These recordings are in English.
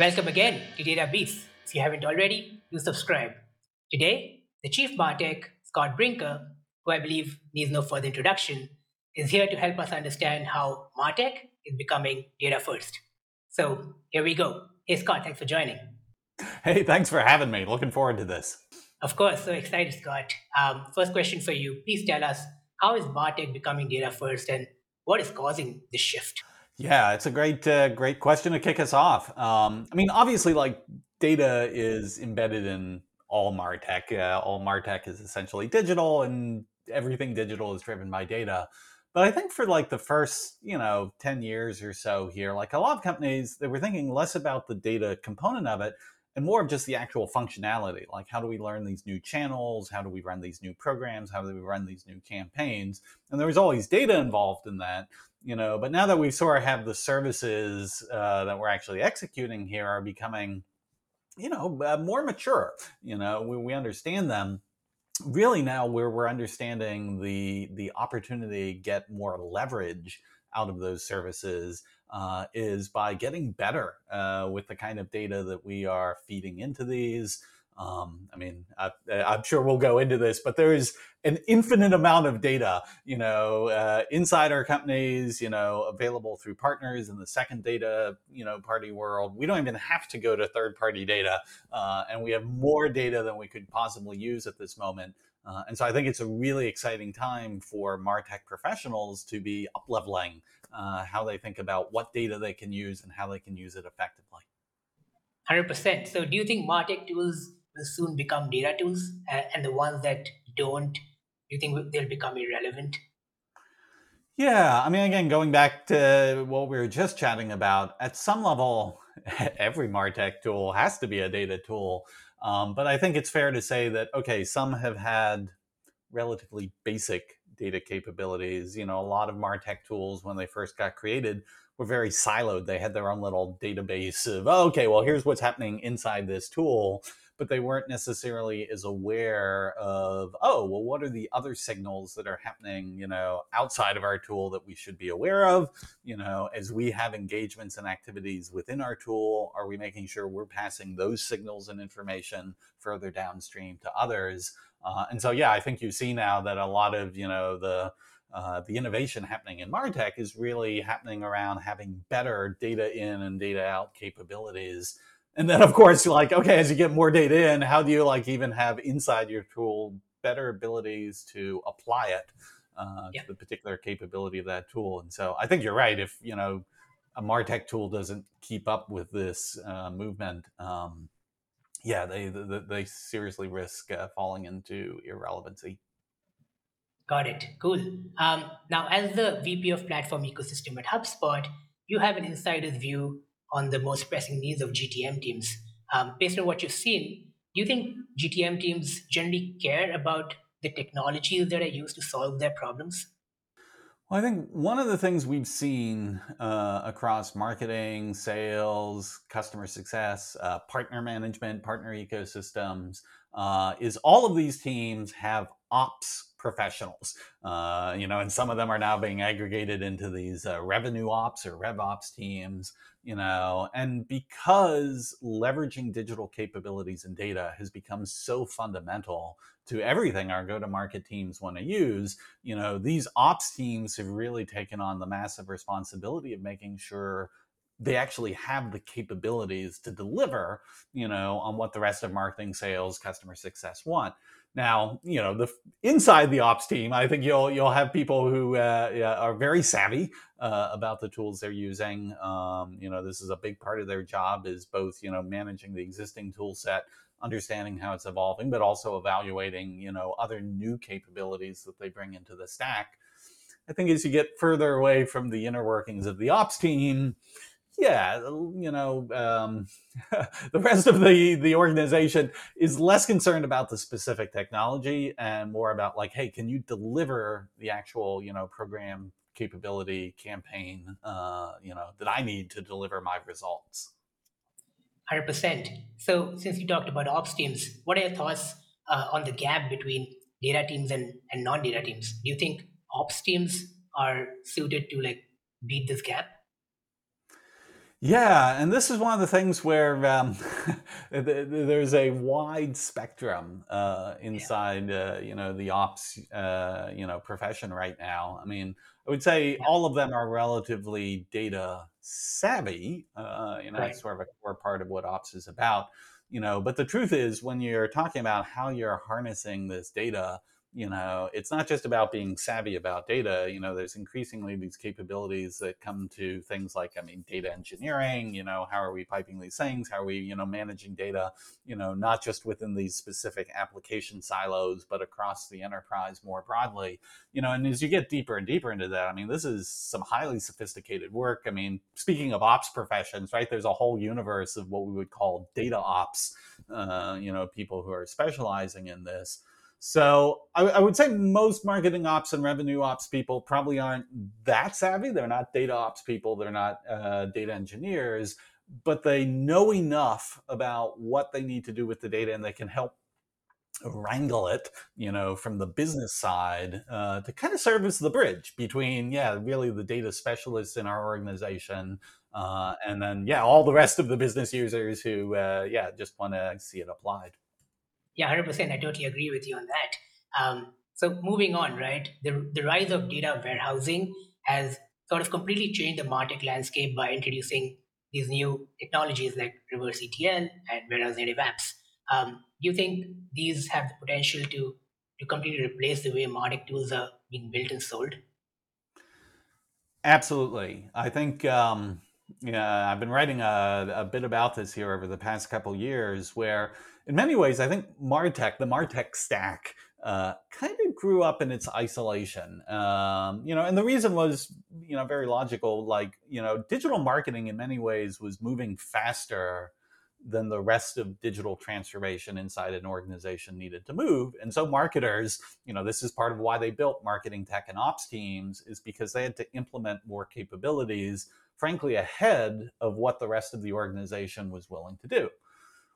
Welcome again to Data Beats. If you haven't already, do subscribe. Today, the Chief Martech, Scott Brinker, who I believe needs no further introduction, is here to help us understand how Martech is becoming data first. So here we go. Hey, Scott, thanks for joining. Hey, thanks for having me. Looking forward to this. Of course, so excited, Scott. Um, first question for you. Please tell us how is Martech becoming data first and what is causing this shift? Yeah, it's a great, uh, great question to kick us off. Um, I mean, obviously, like data is embedded in all Martech. Uh, all Martech is essentially digital, and everything digital is driven by data. But I think for like the first, you know, 10 years or so here, like a lot of companies, they were thinking less about the data component of it and more of just the actual functionality. Like, how do we learn these new channels? How do we run these new programs? How do we run these new campaigns? And there was always data involved in that you know but now that we sort of have the services uh, that we're actually executing here are becoming you know uh, more mature you know we, we understand them really now where we're understanding the the opportunity to get more leverage out of those services uh, is by getting better uh, with the kind of data that we are feeding into these um, I mean, I, am sure we'll go into this, but there is an infinite amount of data, you know, uh, inside our companies, you know, available through partners in the second data, you know, party world. We don't even have to go to third party data, uh, and we have more data than we could possibly use at this moment. Uh, and so I think it's a really exciting time for Martech professionals to be up leveling uh, how they think about what data they can use and how they can use it effectively. 100%. So do you think Martech tools will soon become data tools, and the ones that don't, do you think they'll become irrelevant? Yeah, I mean, again, going back to what we were just chatting about, at some level, every Martech tool has to be a data tool. Um, but I think it's fair to say that, okay, some have had relatively basic data capabilities. You know, a lot of Martech tools, when they first got created, were very siloed. They had their own little database of, oh, okay, well, here's what's happening inside this tool but they weren't necessarily as aware of, oh, well, what are the other signals that are happening, you know, outside of our tool that we should be aware of? You know, as we have engagements and activities within our tool, are we making sure we're passing those signals and information further downstream to others? Uh, and so, yeah, I think you see now that a lot of, you know, the uh, the innovation happening in Martech is really happening around having better data in and data out capabilities and then of course you're like okay as you get more data in how do you like even have inside your tool better abilities to apply it uh, yeah. to the particular capability of that tool and so i think you're right if you know a martech tool doesn't keep up with this uh, movement um, yeah they, they, they seriously risk uh, falling into irrelevancy got it cool um, now as the vp of platform ecosystem at hubspot you have an insider's view on the most pressing needs of GTM teams. Um, based on what you've seen, do you think GTM teams generally care about the technologies that are used to solve their problems? Well, I think one of the things we've seen uh, across marketing, sales, customer success, uh, partner management, partner ecosystems uh, is all of these teams have ops professionals. Uh, you know, and some of them are now being aggregated into these uh, revenue ops or rev ops teams you know and because leveraging digital capabilities and data has become so fundamental to everything our go to market teams want to use you know these ops teams have really taken on the massive responsibility of making sure they actually have the capabilities to deliver you know on what the rest of marketing sales customer success want now, you know, the inside the ops team, I think you'll you'll have people who uh, are very savvy uh, about the tools they're using. Um, you know, this is a big part of their job is both you know managing the existing tool set, understanding how it's evolving, but also evaluating you know other new capabilities that they bring into the stack. I think as you get further away from the inner workings of the ops team, yeah, you know, um, the rest of the the organization is less concerned about the specific technology and more about like, hey, can you deliver the actual, you know, program capability campaign, uh, you know, that I need to deliver my results. Hundred percent. So, since you talked about ops teams, what are your thoughts uh, on the gap between data teams and, and non-data teams? Do you think ops teams are suited to like beat this gap? Yeah, and this is one of the things where um, there's a wide spectrum uh, Yeah, inside, uh, you know, the ops, uh, you know, profession right now. I mean, I would say yeah, all of them are relatively data savvy. Uh, you know, it's right. sort of a core part of what ops is about. You know, but the truth is, when you're talking about how you're harnessing this data, you know it's not just about being savvy about data you know there's increasingly these capabilities that come to things like i mean data engineering you know how are we piping these things? How are we you know managing data you know not just within these specific application silos but across the enterprise more broadly? You know and as you get deeper and deeper into that i mean this is some highly sophisticated work. I mean speaking of ops professions right there's a whole universe of what we would call data ops uh, you know people who are specializing in this so I, I, would say most marketing ops and revenue ops people probably aren't that savvy. They're not data ops people. They're not uh, data engineers, but they know enough about what they need to do with the data, and they can help wrangle it, you know, from the business side uh, to kind of serve as the bridge between, yeah, really the data specialists in our organization. Uh, and then, yeah, all the rest of the business users who, uh, yeah, just want to see it applied. Yeah, 100%. I totally agree with you on that. Um, so moving on, right? The, the rise of data warehousing has sort of completely changed the MarTech landscape by introducing these new technologies like reverse ETL and warehouse native apps. Um, do you think these have the potential to, to completely replace the way MarTech tools are being built and sold? Absolutely. I think um, yeah, I've been writing a, a bit about this here over the past couple years, where in many ways I think Martech, the Martech stack, uh, kind of grew up in its isolation. Um, you know, and the reason was you know very logical. Like you know, digital marketing in many ways was moving faster than the rest of digital transformation inside an organization needed to move. And so marketers, you know, this is part of why they built marketing tech and ops teams is because they had to implement more capabilities, frankly, ahead of what the rest of the organization was willing to do.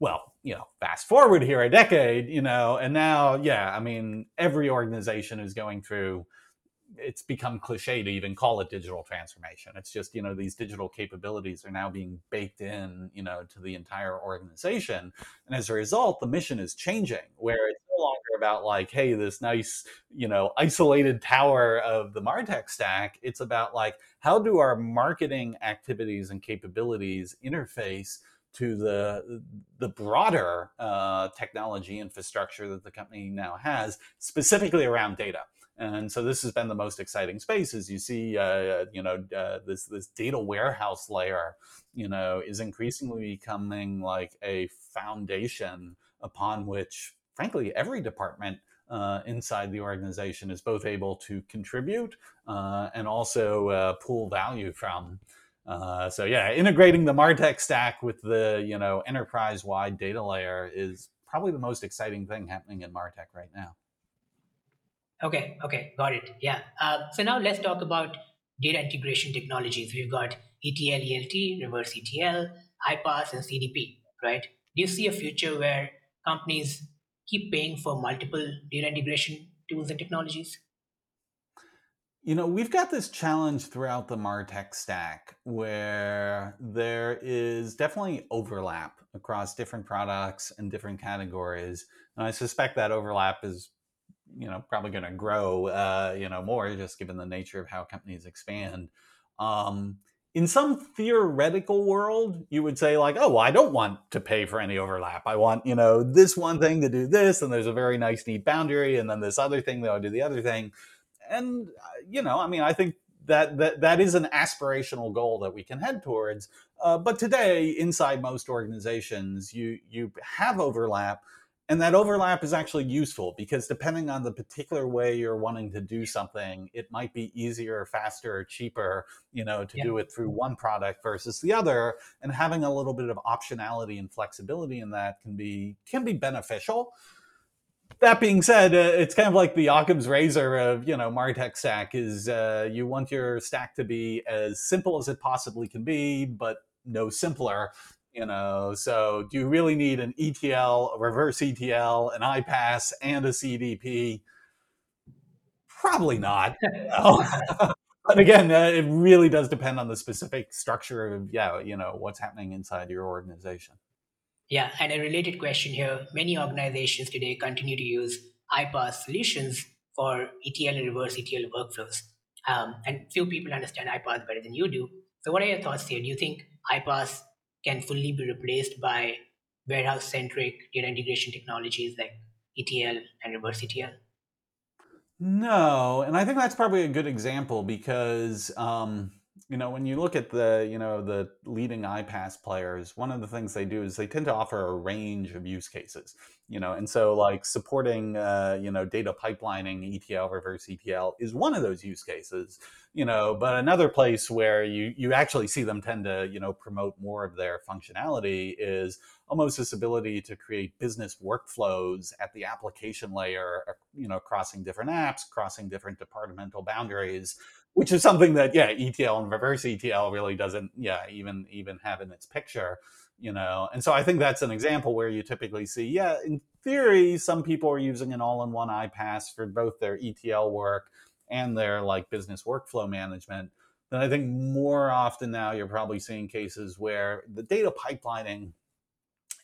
Well, you know, fast forward here a decade, you know, and now, yeah, I mean, every organization is going through it's become cliche to even call it digital transformation. It's just, you know, these digital capabilities are now being baked in, you know, to the entire organization. And as a result, the mission is changing where it's no longer about like, hey, this nice, you know, isolated tower of the Martech stack. It's about like, how do our marketing activities and capabilities interface to the the broader uh, technology infrastructure that the company now has, specifically around data and so this has been the most exciting space as you see uh, you know uh, this this data warehouse layer you know is increasingly becoming like a foundation upon which frankly every department uh, inside the organization is both able to contribute uh, and also uh, pull value from. Uh, so yeah integrating the martech stack with the you know enterprise wide data layer is probably the most exciting thing happening in martech right now Okay, okay, got it. Yeah. Uh, so now let's talk about data integration technologies. We've got ETL, ELT, reverse ETL, iPaaS, and CDP, right? Do you see a future where companies keep paying for multiple data integration tools and technologies? You know, we've got this challenge throughout the Martech stack where there is definitely overlap across different products and different categories. And I suspect that overlap is you know probably going to grow uh, you know more just given the nature of how companies expand. Um, in some theoretical world you would say like oh well, i don't want to pay for any overlap. I want you know this one thing to do this and there's a very nice neat boundary and then this other thing that would do the other thing. And uh, you know i mean i think that that, that is an aspirational goal that we can head towards. Uh, but today inside most organizations you you have overlap and that overlap is actually useful because depending on the particular way you're wanting to do something it might be easier faster or cheaper you know to Yeah. do it through one product versus the other. And having a little bit of optionality and flexibility in that can be can be beneficial. That being said, uh, it's kind of like the Occam's razor of you know Martech stack is uh, you want your stack to be as simple as it possibly can be, but no simpler you know so do you really need an etl a reverse etl an ipaas and a cdp probably not you know? but again, uh, it really does depend on the specific structure of yeah, you know, what's happening inside your organization. Yeah, and a related question here: many organizations today continue to use iPaaS solutions for ETL and reverse ETL workflows, um, and few people understand iPaaS better than you do. So, what are your thoughts here? Do you think iPaaS can fully be replaced by warehouse-centric data integration technologies like ETL and reverse ETL? No, and I think that's probably a good example because um, you know when you look at the you know the leading iPaaS players, one of the things they do is they tend to offer a range of use cases. You know, and so like supporting uh, you know data pipelining, ETL, reverse ETL is one of those use cases. You know, but another place where you you actually see them tend to you know promote more of their functionality is almost this ability to create business workflows at the application layer, you know, crossing different apps, crossing different departmental boundaries, which is something that yeah, ETL and reverse ETL really doesn't yeah even even have in its picture, you know. And so I think that's an example where you typically see yeah, in theory, some people are using an all-in-one iPaaS for both their ETL work and their like business workflow management. Then I think more often now you're probably seeing cases where the data pipelining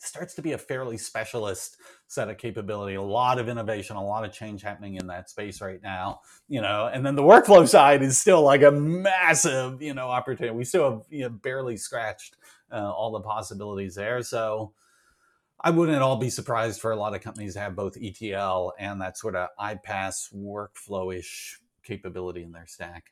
starts to be a fairly specialist set of capability a lot of innovation a lot of change happening in that space right now you know and then the workflow side is still like a massive you know opportunity we still have you know, barely scratched uh, all the possibilities there so I wouldn't at all be surprised for a lot of companies to have both ETL and that sort of iPaaS workflow-ish capability in their stack.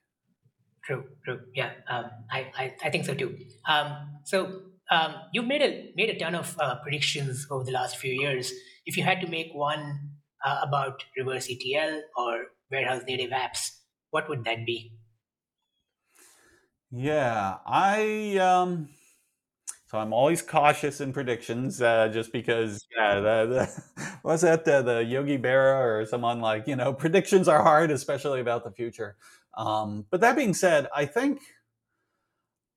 True, true. Yeah, um, I, I, I think so too. Um, so um, you've made a made a ton of uh, predictions over the last few years. If you had to make one uh, about reverse ETL or warehouse native apps, what would that be? Yeah, I um, I'm always cautious in predictions, uh, just because yeah, the, the was that the, the Yogi Berra or someone like you know predictions are hard, especially about the future. Um, but that being said, I think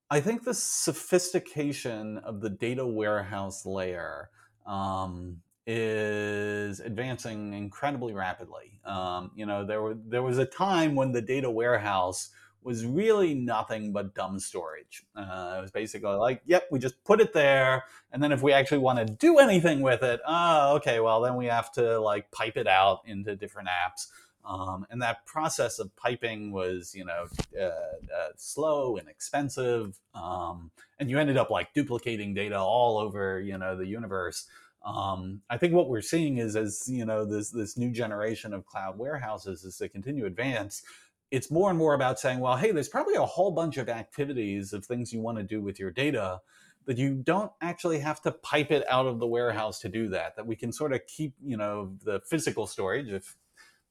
I think the sophistication of the data warehouse layer um, is advancing incredibly rapidly. Um, you know, there were there was a time when the data warehouse was really nothing but dumb storage. Uh, it was basically like, yep, we just put it there, and then if we actually want to do anything with it, oh, okay, well then we have to like pipe it out into different apps. Um, and that process of piping was, you know, uh, uh, slow and expensive. Um, and you ended up like duplicating data all over, you know, the universe. Um, I think what we're seeing is as, you know, this, this new generation of cloud warehouses, as they continue to advance, it's more and more about saying, well, hey, there's probably a whole bunch of activities of things you want to do with your data that you don't actually have to pipe it out of the warehouse to do that that we can sort of keep you know the physical storage if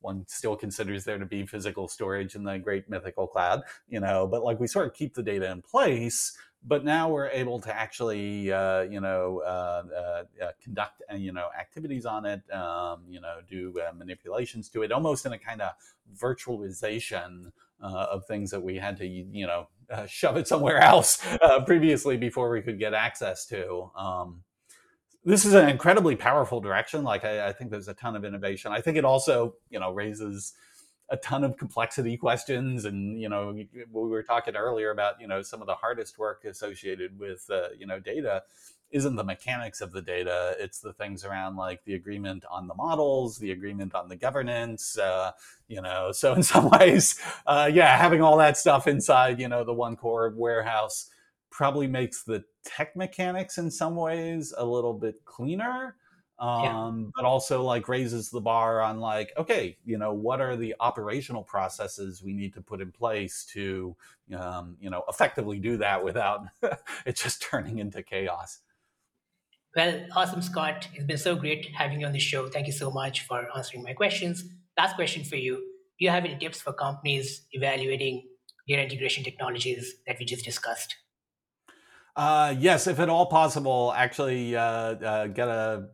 one still considers there to be physical storage in the great mythical cloud, you know, but like we sort of keep the data in place, but now we're able to actually, uh, you know, uh, uh, uh conduct, uh, you know, activities on it, um, you know, do uh, manipulations to it, almost in a kind of virtualization of things that we had to, you know, shove it somewhere else previously before we could get access to. Um, this is an incredibly powerful direction. Like I, I, think there's a ton of innovation. I think it also, you know, raises a ton of complexity questions. And you know, we were talking earlier about, you know, some of the hardest work associated with, uh, you know, data isn't the mechanics of the data. It's the things around like the agreement on the models, the agreement on the governance. Uh, you know, so in some ways, uh, yeah, having all that stuff inside, you know, the one core warehouse probably makes the tech mechanics in some ways a little bit cleaner um, yeah. but also like raises the bar on like okay you know what are the operational processes we need to put in place to um, you know effectively do that without it just turning into chaos? Well awesome scott. It's been so great having you on the show. Thank you so much for answering my questions. Last question for you. Do you have any tips for companies evaluating data integration technologies that we just discussed? Uh, yes, if at all possible, actually uh, uh, get a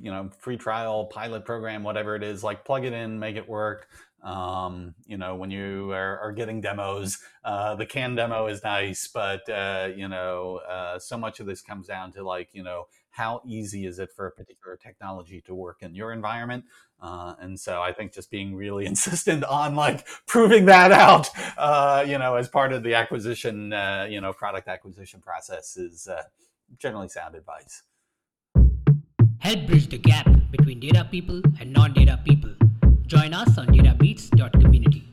you know free trial pilot program, whatever it is. Like plug it in, make it work. Um, you know, when you are, are getting demos, uh, the can demo is nice, but uh, you know, uh, so much of this comes down to like you know how easy is it for a particular technology to work in your environment? Uh, and so I think just being really insistent on like proving that out, uh, you know, as part of the acquisition, uh, you know, product acquisition process is generally sound advice. Help bridge the gap between data people and non-data people. Join us on databeats.com